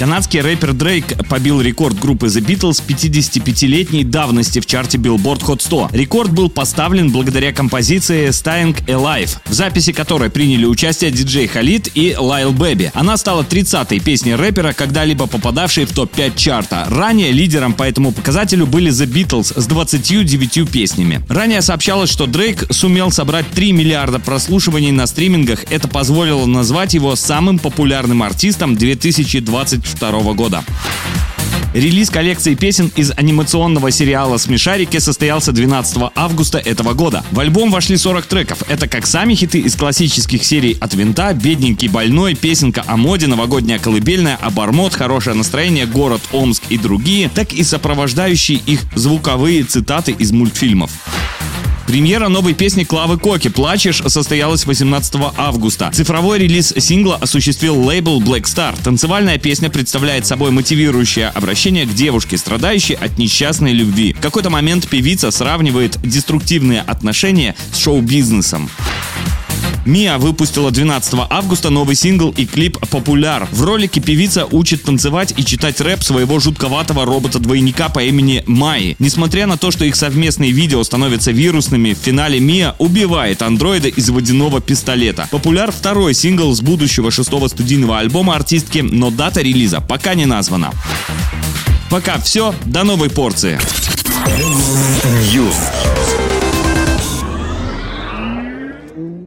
Канадский рэпер Дрейк побил рекорд группы The Beatles 55-летней давности в чарте Billboard Hot 100. Рекорд был поставлен благодаря композиции Staying Alive, в записи которой приняли участие DJ Khaled и Lil Baby. Она стала 30-й песней рэпера, когда-либо попадавшей в топ-5 чарта. Ранее лидером по этому показателю были The Beatles с 29 песнями. Ранее сообщалось, что Дрейк сумел собрать 3 миллиарда прослушиваний на стримингах. Это позволило назвать его самым популярным артистом 2020 2022 года. Релиз коллекции песен из анимационного сериала «Смешарики» состоялся 12 августа этого года. В альбом вошли 40 треков. Это как сами хиты из классических серий «От винта», «Бедненький больной», «Песенка о моде», «Новогодняя колыбельная», «Обормот», «Хорошее настроение», «Город Омск» и другие, так и сопровождающие их звуковые цитаты из мультфильмов. Премьера новой песни Клавы Коки «Плачешь» состоялась 18 августа. Цифровой релиз сингла осуществил лейбл Black Star. Танцевальная песня представляет собой мотивирующее обращение к девушке, страдающей от несчастной любви. В какой-то момент певица сравнивает деструктивные отношения с шоу-бизнесом. Мия выпустила 12 августа новый сингл и клип «Популяр». В ролике певица учит танцевать и читать рэп своего жутковатого робота-двойника по имени Майи. Несмотря на то, что их совместные видео становятся вирусными, в финале Мия убивает андроида из водяного пистолета. «Популяр» — второй сингл с будущего шестого студийного альбома артистки, но дата релиза пока не названа. Пока все, до новой порции. News.